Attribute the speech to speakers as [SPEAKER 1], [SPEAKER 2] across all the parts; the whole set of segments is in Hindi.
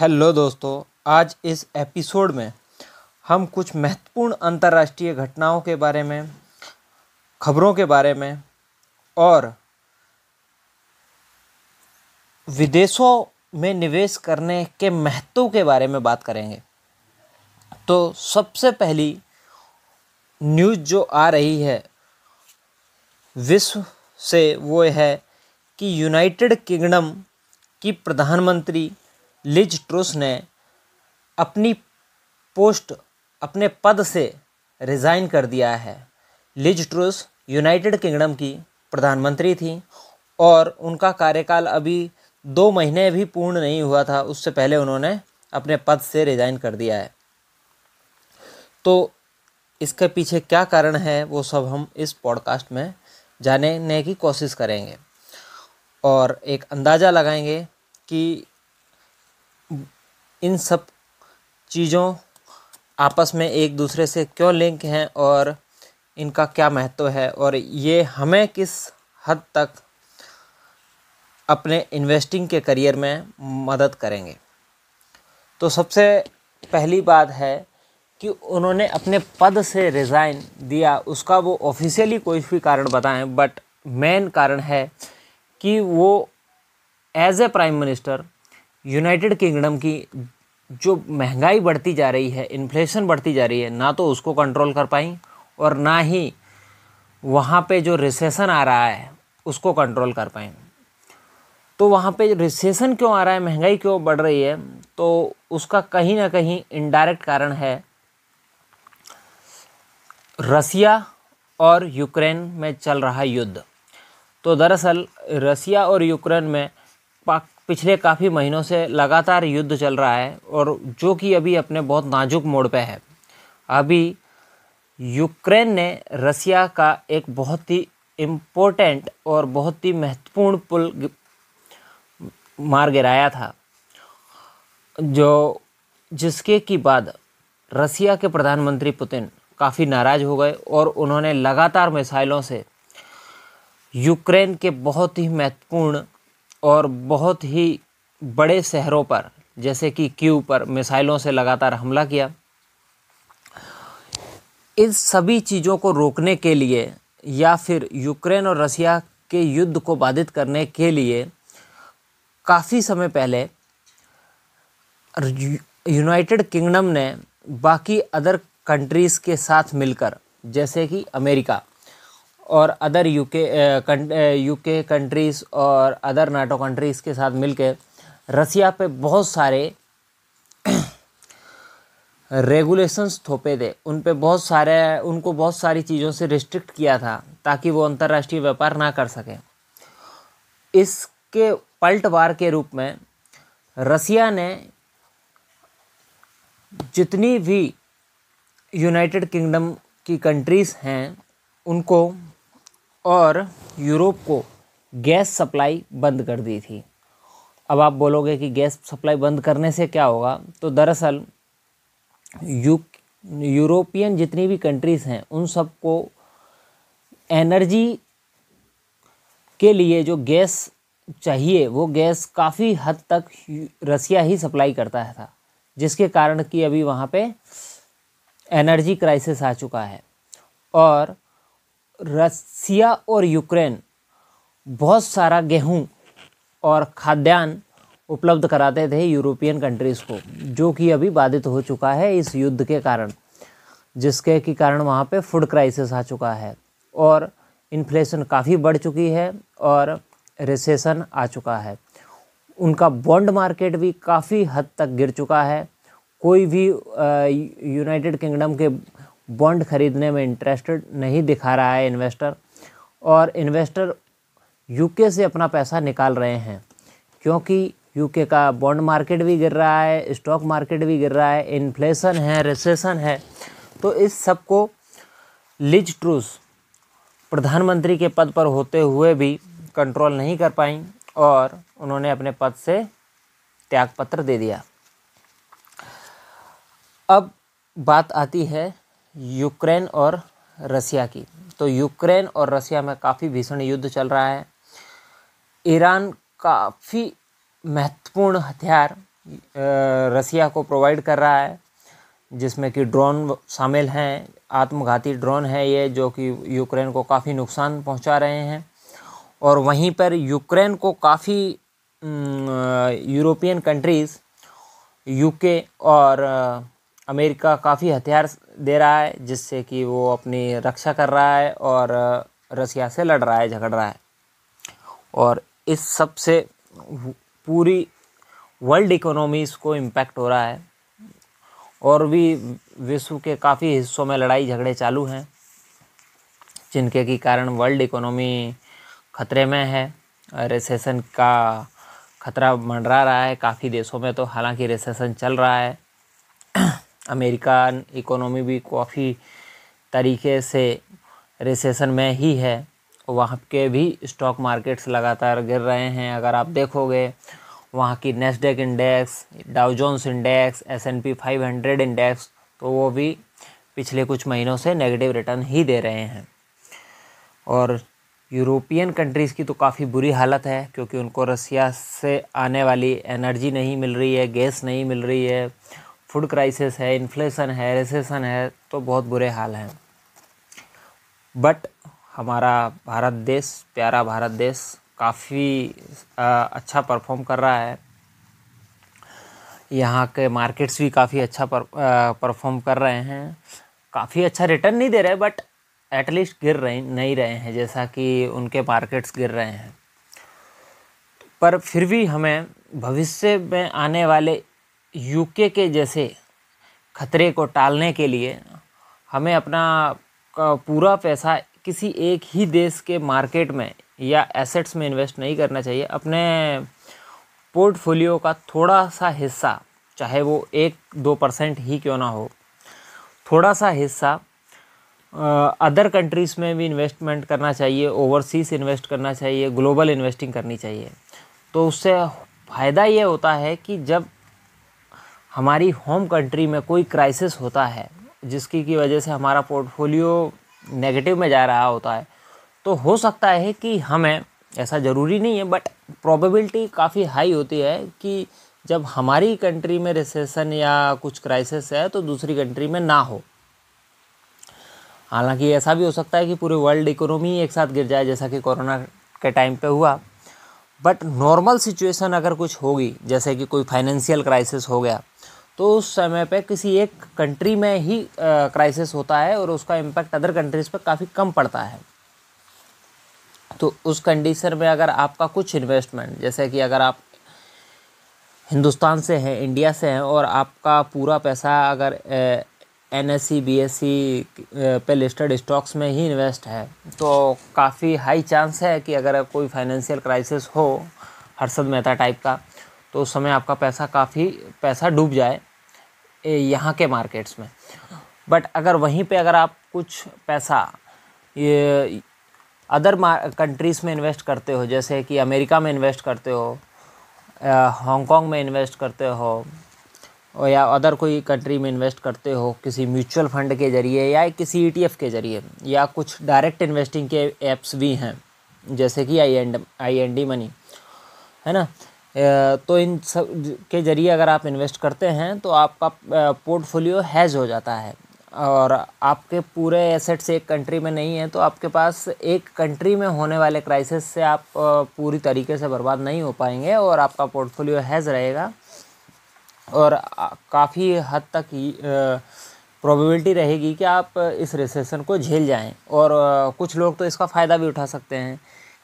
[SPEAKER 1] हेलो दोस्तों, आज इस एपिसोड में हम कुछ महत्वपूर्ण अंतर्राष्ट्रीय घटनाओं के बारे में, खबरों के बारे में और विदेशों में निवेश करने के महत्व के बारे में बात करेंगे। तो सबसे पहली न्यूज़ जो आ रही है, विश्व से वो है कि यूनाइटेड किंगडम की प्रधानमंत्री लिज ट्रुस ने अपनी पोस्ट अपने पद से रिज़ाइन कर दिया है। लिज ट्रुस यूनाइटेड किंगडम की प्रधानमंत्री थी और उनका कार्यकाल अभी दो महीने भी पूर्ण नहीं हुआ था, उससे पहले उन्होंने अपने पद से रिज़ाइन कर दिया है। तो इसके पीछे क्या कारण है, वो सब हम इस पॉडकास्ट में जानने की कोशिश करेंगे और एक अंदाज़ा लगाएँगे कि इन सब चीज़ों आपस में एक दूसरे से क्यों लिंक हैं और इनका क्या महत्व है? और ये हमें किस हद तक अपने इन्वेस्टिंग के करियर में मदद करेंगे? तो सबसे पहली बात है कि उन्होंने अपने पद से रिज़ाइन दिया। उसका वो ऑफिशियली कोई भी कारण बताएँ बट मेन कारण है कि वो as a prime minister United Kingdom की जो महँगाई बढ़ती जा रही है, इन्फ्लेशन बढ़ती जा रही है, ना तो उसको कंट्रोल कर पाई और ना ही वहाँ पे जो रिसेशन आ रहा है, उसको कंट्रोल कर पाए तो वहाँ पे रिसेशन क्यों आ रहा है, महँगाई क्यों बढ़ रही है तो उसका कहीं ना कहीं इनडायरेक्ट कारण है रसिया और यूक्रेन में चल रहा युद्ध। तो दरअसल रसिया और यूक्रेन में पिछले काफ़ी महीनों से लगातार युद्ध चल रहा है और जो कि अभी अपने बहुत नाजुक मोड़ पे है। अभी यूक्रेन ने रसिया का एक बहुत ही इम्पोर्टेंट और बहुत ही महत्वपूर्ण पुल मार गिराया था, जो जिसके की बाद रसिया के प्रधानमंत्री पुतिन काफ़ी नाराज़ हो गए और उन्होंने लगातार मिसाइलों से यूक्रेन के बहुत ही महत्वपूर्ण और बहुत ही बड़े शहरों पर, जैसे कि क्यू पर मिसाइलों से लगातार हमला किया। इस सभी चीज़ों को रोकने के लिए या फिर यूक्रेन और रसिया के युद्ध को बाधित करने के लिए काफ़ी समय पहले यूनाइटेड किंगडम ने बाकी अदर कंट्रीज़ के साथ मिलकर, जैसे कि अमेरिका और अदर यूके यूके कंट्रीज़ और अदर नाटो कंट्रीज़ के साथ मिलकर रसिया पे बहुत सारे रेगुलेशंस थोपे थे। उन पे बहुत सारे, उनको बहुत सारी चीज़ों से रिस्ट्रिक्ट किया था ताकि वो अंतर्राष्ट्रीय व्यापार ना कर सकें। इसके पलटवार के रूप में रसिया ने जितनी भी यूनाइटेड किंगडम की कंट्रीज़ हैं, उनको और यूरोप को गैस सप्लाई बंद कर दी थी। अब आप बोलोगे कि गैस सप्लाई बंद करने से क्या होगा? तो दरअसल, यू यूरोपियन जितनी भी कंट्रीज़ हैं, उन सबको एनर्जी के लिए जो गैस चाहिए, वो गैस काफ़ी हद तक रसिया ही सप्लाई करता था, जिसके कारण कि अभी वहाँ पे एनर्जी क्राइसिस आ चुका है। और रसिया और यूक्रेन बहुत सारा गेहूँ और खाद्यान्न उपलब्ध कराते थे यूरोपियन कंट्रीज़ को, जो कि अभी बाधित हो चुका है इस युद्ध के कारण, जिसके के कारण वहाँ पे फ़ूड क्राइसिस आ चुका है और इन्फ्लेशन काफ़ी बढ़ चुकी है और रिसेशन आ चुका है। उनका बॉन्ड मार्केट भी काफ़ी हद तक गिर चुका है। कोई भी यूनाइटेड किंगडम के बॉन्ड खरीदने में इंटरेस्टेड नहीं दिखा रहा है इन्वेस्टर और इन्वेस्टर यूके से अपना पैसा निकाल रहे हैं, क्योंकि यूके का बॉन्ड मार्केट भी गिर रहा है, स्टॉक मार्केट भी गिर रहा है, इन्फ्लेशन है, रिसेशन है। तो इस सबको लिज ट्रूस प्रधानमंत्री के पद पर होते हुए भी कंट्रोल नहीं कर पाई और उन्होंने अपने पद से त्यागपत्र दे दिया। अब बात आती है यूक्रेन और रसिया की। तो यूक्रेन और रसिया में काफ़ी भीषण युद्ध चल रहा है। ईरान काफ़ी महत्वपूर्ण हथियार रसिया को प्रोवाइड कर रहा है, जिसमें कि ड्रोन शामिल हैं। आत्मघाती ड्रोन है ये, जो कि यूक्रेन को काफ़ी नुकसान पहुँचा रहे हैं। और वहीं पर यूक्रेन को काफ़ी यूरोपियन कंट्रीज़ यूके और अमेरिका काफ़ी हथियार दे रहा है, जिससे कि वो अपनी रक्षा कर रहा है और रसिया से लड़ रहा है, झगड़ रहा है। और इस सबसे पूरी वर्ल्ड इकोनॉमीज़ को इम्पैक्ट हो रहा है। और भी विश्व के काफ़ी हिस्सों में लड़ाई झगड़े चालू हैं, जिनके के कारण वर्ल्ड इकोनॉमी खतरे में है। रिसेशन का खतरा मंडरा रहा है काफ़ी देशों में तो हालाँकि रिसेशन चल रहा है। अमेरिकन इकोनॉमी भी काफ़ी तरीके से रिसेशन में ही है। वहाँ के भी स्टॉक मार्केट्स लगातार गिर रहे हैं। अगर आप देखोगे, वहाँ की Nasdaq index Dow Jones index S and P five hundred index तो वो भी पिछले कुछ महीनों से नेगेटिव रिटर्न ही दे रहे हैं। और यूरोपियन कंट्रीज़ की तो काफ़ी बुरी हालत है, क्योंकि उनको रसिया से आने वाली एनर्जी नहीं मिल रही है गैस नहीं मिल रही है। फ़ूड क्राइसिस है, इन्फ्लेशन है, रिसेशन है तो बहुत बुरे हाल हैं। बट हमारा भारत देश, प्यारा भारत देश काफ़ी अच्छा परफॉर्म कर रहा है। यहाँ के मार्केट्स भी काफ़ी अच्छा परफॉर्म कर रहे हैं। काफ़ी अच्छा रिटर्न नहीं दे रहे, बट एटलीस्ट गिर रहे, नहीं रहे हैं, जैसा कि उनके मार्केट्स गिर रहे हैं। पर फिर भी हमें भविष्य में आने वाले यूके के जैसे खतरे को टालने के लिए हमें अपना पूरा पैसा किसी एक ही देश के मार्केट में या एसेट्स में इन्वेस्ट नहीं करना चाहिए। अपने पोर्टफोलियो का थोड़ा सा हिस्सा, चाहे वो एक, दो परसेंट ही क्यों ना हो, थोड़ा सा हिस्सा अदर कंट्रीज़ में भी इन्वेस्टमेंट करना चाहिए ओवरसीज़ इन्वेस्ट करना चाहिए ग्लोबल इन्वेस्टिंग करनी चाहिए। तो उससे फ़ायदा ये होता है कि जब हमारी होम कंट्री में कोई क्राइसिस होता है, जिसकी की वजह से हमारा पोर्टफोलियो नेगेटिव में जा रहा होता है तो हो सकता है कि हमें ऐसा ज़रूरी नहीं है बट प्रोबेबिलिटी काफ़ी हाई होती है कि जब हमारी कंट्री में रिसेशन या कुछ क्राइसिस है तो दूसरी कंट्री में ना हो। हालाँकि ऐसा भी हो सकता है कि पूरे वर्ल्ड इकोनॉमी एक साथ गिर जाए, जैसा कि कोरोना के टाइम पे हुआ। बट नॉर्मल सिचुएशन अगर कुछ होगी, जैसे कि कोई फाइनेंशियल क्राइसिस हो गया तो उस समय पे किसी एक कंट्री में ही क्राइसिस होता है और उसका इम्पैक्ट अदर कंट्रीज़ पर काफ़ी कम पड़ता है। तो उस कंडीशन में अगर आपका कुछ इन्वेस्टमेंट जैसे कि अगर आप हिंदुस्तान से हैं इंडिया से हैं और आपका पूरा पैसा अगर N S C B S C पे लिस्टेड स्टॉक्स में ही इन्वेस्ट है तो काफ़ी हाई चांस है कि अगर कोई फाइनेंशियल क्राइसिस हो, हर्षद मेहता टाइप का तो उस समय आपका पैसा काफ़ी, पैसा डूब जाए यहाँ के मार्केट्स में। बट अगर वहीं पे अगर आप कुछ पैसा, ये अदर कंट्रीज़ में इन्वेस्ट करते हो, जैसे कि अमेरिका में इन्वेस्ट करते हो हांगकॉन्ग में इन्वेस्ट करते हो या अदर कोई कंट्री में इन्वेस्ट करते हो, किसी म्यूचुअल फंड के ज़रिए, या किसी ईटीएफ के ज़रिए, या कुछ डायरेक्ट इन्वेस्टिंग के ऐप्स भी हैं, जैसे कि I and I N D money है ना? तो इन सब के ज़रिए अगर आप इन्वेस्ट करते हैं तो आपका पोर्टफोलियो हैज़ हो जाता है। और आपके पूरे एसेट्स एक कंट्री में नहीं है तो आपके पास एक कंट्री में होने वाले क्राइसिस से आप पूरी तरीके से बर्बाद नहीं हो पाएँगे और आपका पोर्टफोलियो हैज़ रहेगा। और काफ़ी हद तक प्रोबेबिलिटी रहेगी कि आप इस रिसेशन को झेल जाएँ। और कुछ लोग तो इसका फ़ायदा भी उठा सकते हैं।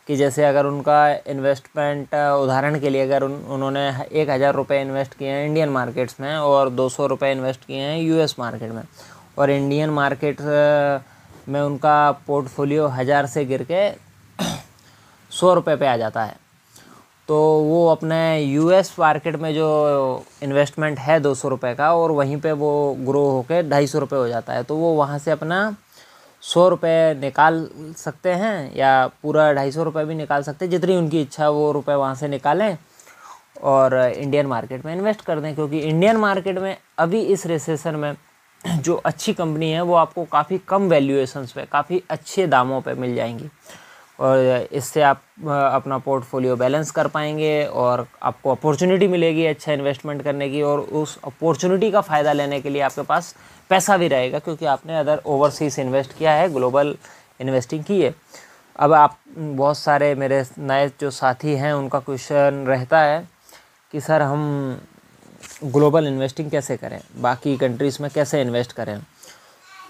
[SPEAKER 1] कि जैसे अगर उनका इन्वेस्टमेंट उदाहरण के लिए अगर उन, उन्होंने एक हज़ार रुपये इन्वेस्ट किए हैं इंडियन मार्केट्स में और दो सौ रुपये इन्वेस्ट किए हैं यूएस मार्केट में और इंडियन मार्केट में उनका पोर्टफोलियो हज़ार से गिर के सौ रुपये पे आ जाता है। तो वो अपने यूएस मार्केट में जो इन्वेस्टमेंट है दो सौ रुपये का और वहीं पे वो ग्रो होकर ढाई सौ रुपये हो जाता है। तो वो वहाँ से अपना सौ रुपये निकाल सकते हैं या पूरा ढाई सौ रुपये भी निकाल सकते हैं, जितनी उनकी इच्छा वो रुपये वहाँ से निकालें और इंडियन मार्केट में इन्वेस्ट कर दें, क्योंकि इंडियन मार्केट में अभी इस रिसेसन में जो अच्छी कंपनी है, वो आपको काफ़ी कम वैल्यूएशंस पे, काफ़ी अच्छे दामों पे मिल जाएँगी। और इससे आप अपना पोर्टफोलियो बैलेंस कर पाएँगे और आपको अपॉर्चुनिटी मिलेगी अच्छा इन्वेस्टमेंट करने की और उस अपॉर्चुनिटी का फ़ायदा लेने के लिए आपके पास पैसा भी रहेगा क्योंकि आपने अदर ओवरसीज़ इन्वेस्ट किया है ग्लोबल इन्वेस्टिंग की है। अब आप, बहुत सारे मेरे नए जो साथी हैं, उनका क्वेश्चन रहता है कि, सर, हम ग्लोबल इन्वेस्टिंग कैसे करें? बाकी कंट्रीज़ में कैसे इन्वेस्ट करें?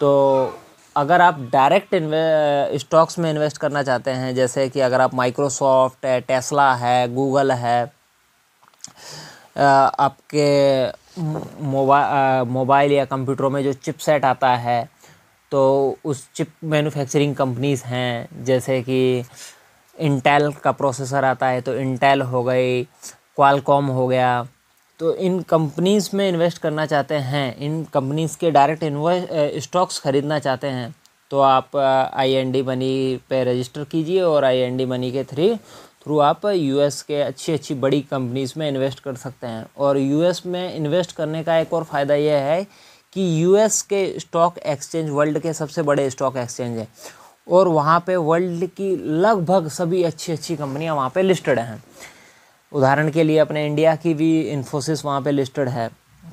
[SPEAKER 1] तो अगर आप डायरेक्ट स्टॉक्स में इन्वेस्ट करना चाहते हैं, जैसे कि अगर आप माइक्रोसॉफ्ट है, टेस्ला है, गूगल है आपके मोबाइल मोबाइल या कंप्यूटरों में जो चिपसेट आता है तो उस चिप मैन्युफैक्चरिंग कंपनीज़ हैं, जैसे कि इंटेल का प्रोसेसर आता है तो इंटेल हो गई, क्वालकॉम हो गया तो इन कंपनीज़ में इन्वेस्ट करना चाहते हैं, इन कंपनीज़ के डायरेक्ट स्टॉक्स ख़रीदना चाहते हैं तो आप आई एन डी मनी पे रजिस्टर कीजिए और आई एन डी मनी के थ्री, थ्रू आप यूएस के अच्छी अच्छी बड़ी कंपनीज़ में इन्वेस्ट कर सकते हैं। और यूएस में इन्वेस्ट करने का एक और फ़ायदा यह है कि यूएस के स्टॉक एक्सचेंज वर्ल्ड के सबसे बड़े स्टॉक एक्सचेंज है और वहाँ पे वर्ल्ड की लगभग सभी अच्छी अच्छी कंपनियाँ वहाँ पे लिस्टेड हैं। उदाहरण के लिए अपने इंडिया की भी इन्फोसिस वहाँ पे लिस्टेड है।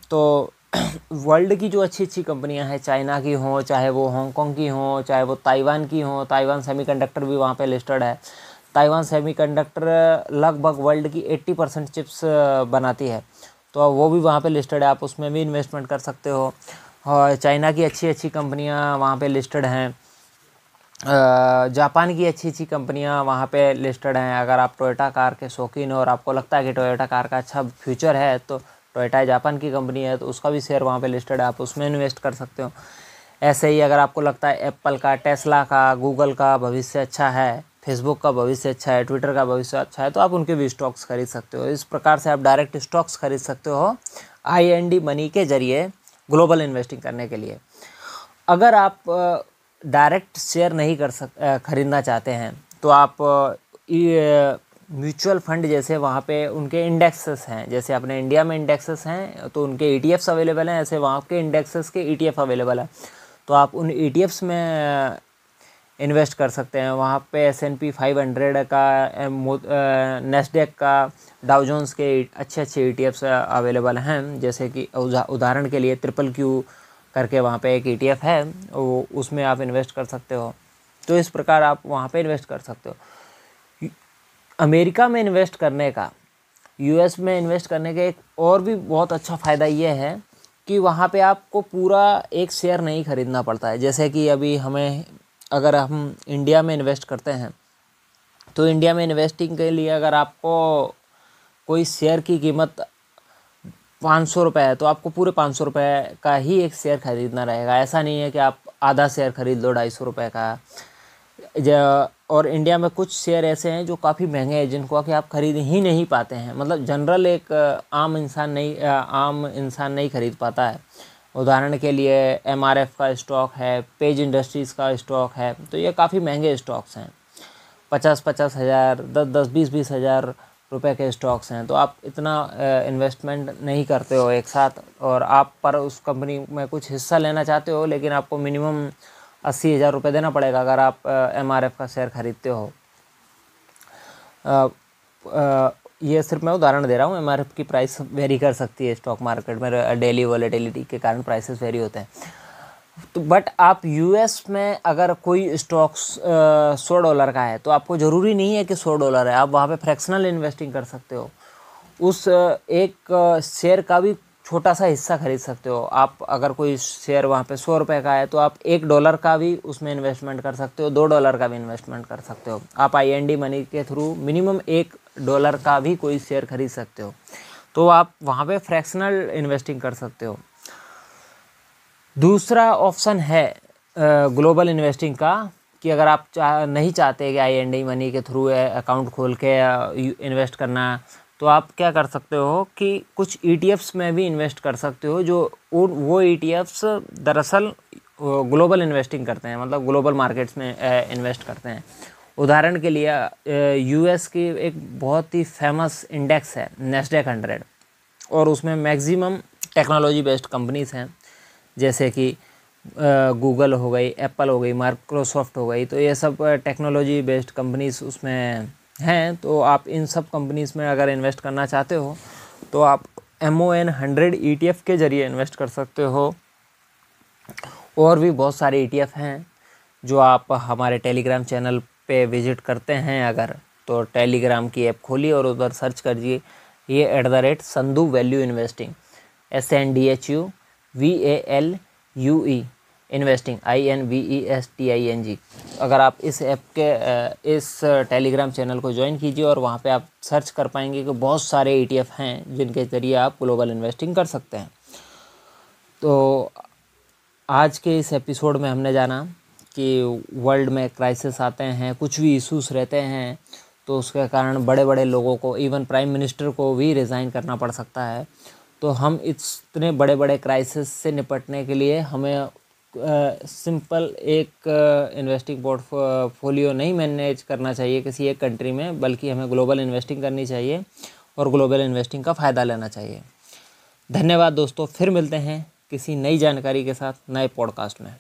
[SPEAKER 1] तो वर्ल्ड की जो अच्छी अच्छी कंपनियाँ हैं चाइना की हों, चाहे वो हांगकॉन्ग की हों, चाहे वो ताइवान की हों ताइवान सेमीकंडक्टर भी वहाँ पे लिस्टेड है। ताइवान सेमीकंडक्टर लगभग वर्ल्ड की 80 परसेंट चिप्स बनाती है। तो वो भी वहाँ पे लिस्टेड है, आप उसमें भी इन्वेस्टमेंट कर सकते हो। और चाइना की अच्छी अच्छी कंपनियाँ वहाँ पे लिस्टेड हैं। जापान की अच्छी अच्छी कंपनियाँ वहाँ पे लिस्टेड हैं। अगर आप टोयोटा कार के शौकीन हो और आपको लगता है कि टोयोटा कार का अच्छा फ्यूचर है तो टोयोटा जापान की कंपनी है तो उसका भी शेयर वहाँ पे लिस्टेड है। आप उसमें इन्वेस्ट कर सकते हो। ऐसे ही अगर आपको लगता है एप्पल का टेस्ला का गूगल का भविष्य अच्छा है फेसबुक का भविष्य अच्छा है ट्विटर का भविष्य अच्छा है तो आप उनके भी स्टॉक्स खरीद सकते हो। इस प्रकार से आप डायरेक्ट स्टॉक्स खरीद सकते हो आई डी मनी के ज़रिए ग्लोबल इन्वेस्टिंग करने के लिए। अगर आप डायरेक्ट शेयर नहीं कर सक ख़रीदना चाहते हैं तो आप म्यूचुअल फंड जैसे वहाँ पे उनके इंडेक्सेस हैं, जैसे अपने इंडिया में इंडेक्सेस हैं तो उनके ई e अवेलेबल हैं, ऐसे वहाँ के इंडेक्सेस के ई e अवेलेबल हैं तो आप उन ई e में इन्वेस्ट कर सकते हैं। वहाँ पे S and P five hundred का नेस्डेक का डाउजोन्स के अच्छे अच्छे ई अवेलेबल हैं, जैसे कि उदाहरण के लिए ट्रिपल क्यू करके वहाँ पे एक ई e है, वो उसमें आप इन्वेस्ट कर सकते हो। तो इस प्रकार आप वहाँ पे इन्वेस्ट कर सकते हो। अमेरिका में इन्वेस्ट करने का यूएस में इन्वेस्ट करने का एक और भी बहुत अच्छा फ़ायदा ये है कि वहाँ पे आपको पूरा एक शेयर नहीं ख़रीदना पड़ता है। जैसे कि अभी हमें, अगर हम इंडिया में इन्वेस्ट करते हैं तो इंडिया में इन्वेस्टिंग के लिए अगर आपको कोई शेयर की कीमत पाँच सौ रुपये है तो आपको पूरे पाँच सौ रुपये का ही एक शेयर खरीदना रहेगा। ऐसा नहीं है कि आप आधा शेयर खरीद लो, ढाई सौ रुपये का। और इंडिया में कुछ शेयर ऐसे हैं जो काफ़ी महँगे हैं, जिनको कि आप खरीद ही नहीं पाते हैं। मतलब जनरल एक आम इंसान नहीं आम इंसान नहीं खरीद पाता है। उदाहरण के लिए एमआरएफ का स्टॉक है पेज इंडस्ट्रीज़ का स्टॉक है तो ये काफ़ी महँगे स्टॉक्स हैं। पचास पचास हज़ार, दस दस, बीस बीस हज़ार रुपए के स्टॉक्स हैं तो आप इतना इन्वेस्टमेंट नहीं करते हो एक साथ, और आप पर उस कंपनी में कुछ हिस्सा लेना चाहते हो, लेकिन आपको मिनिमम अस्सी हज़ार रुपये देना पड़ेगा अगर आप एमआरएफ का शेयर ख़रीदते हो। ये सिर्फ़ मैं उदाहरण दे रहा हूँ एमआरएफ की प्राइस वेरी कर सकती है स्टॉक मार्केट में डेली वॉलेटिलिटी के कारण प्राइसेस वेरी होते हैं। तो बट आप यूएस में अगर कोई स्टॉक्स सौ डॉलर का है तो आपको ज़रूरी नहीं है कि सौ डॉलर है। आप वहाँ पे फ्रैक्शनल इन्वेस्टिंग कर सकते हो। उस एक शेयर का भी छोटा सा हिस्सा खरीद सकते हो। आप अगर कोई शेयर वहाँ पे सौ रुपये का है तो आप एक डॉलर का भी उसमें इन्वेस्टमेंट कर सकते हो, दो डॉलर का भी इन्वेस्टमेंट कर सकते हो। आप आई मनी के थ्रू मिनिमम एक डॉलर का भी कोई शेयर खरीद सकते हो। तो आप वहाँ पे फ्रैक्शनल इन्वेस्टिंग कर सकते हो। दूसरा ऑप्शन है ग्लोबल इन्वेस्टिंग का, कि अगर आप चाह नहीं चाहते कि आई एन डी मनी के थ्रू अकाउंट खोल के इन्वेस्ट करना तो आप क्या कर सकते हो कि कुछ ई e में भी इन्वेस्ट कर सकते हो, जो वो ई e दरअसल ग्लोबल इन्वेस्टिंग करते हैं मतलब ग्लोबल मार्केट्स में इन्वेस्ट करते हैं। उदाहरण के लिए यूएस की एक बहुत ही फ़ेमस इंडेक्स है नेस्डेक हंड्रेड और उसमें मैक्सिमम टेक्नोलॉजी बेस्ड कंपनीज़ हैं। जैसे कि गूगल हो गई एप्पल हो गई माइक्रोसॉफ्ट हो गई तो ये सब टेक्नोलॉजी बेस्ड कंपनीज़ उसमें हैं तो आप इन सब कंपनीज़ में अगर इन्वेस्ट करना चाहते हो तो आप M O N hundred E T F के ज़रिए इन्वेस्ट कर सकते हो। और भी बहुत सारे ई टी एफ़ हैं, जो आप हमारे टेलीग्राम चैनल पे विज़िट करते हैं अगर तो टेलीग्राम की ऐप खोलिए और उधर सर्च करिए, ये at the rate Sandhu value investing S N D H U V A L U E investing I N V E S T I N G अगर आप इस ऐप के इस टेलीग्राम चैनल को ज्वाइन कीजिए और वहाँ पे आप सर्च कर पाएँगे कि बहुत सारे ई e हैं जिनके ज़रिए आप ग्लोबल इन्वेस्टिंग कर सकते हैं। तो आज के इस एपिसोड में हमने जाना कि वर्ल्ड में क्राइसिस आते हैं, कुछ भी इशूज़ रहते हैं तो उसके कारण बड़े बड़े लोगों को इवन प्राइम मिनिस्टर को भी रिज़ाइन करना पड़ सकता है। तो हम इतने बड़े बड़े क्राइसिस से निपटने के लिए हमें सिंपल एक इन्वेस्टिंग पोर्टफोलियो नहीं मैनेज करना चाहिए किसी एक कंट्री में, बल्कि हमें ग्लोबल इन्वेस्टिंग करनी चाहिए और ग्लोबल इन्वेस्टिंग का फ़ायदा लेना चाहिए। धन्यवाद दोस्तों, फिर मिलते हैं किसी नई जानकारी के साथ, नए पॉडकास्ट में।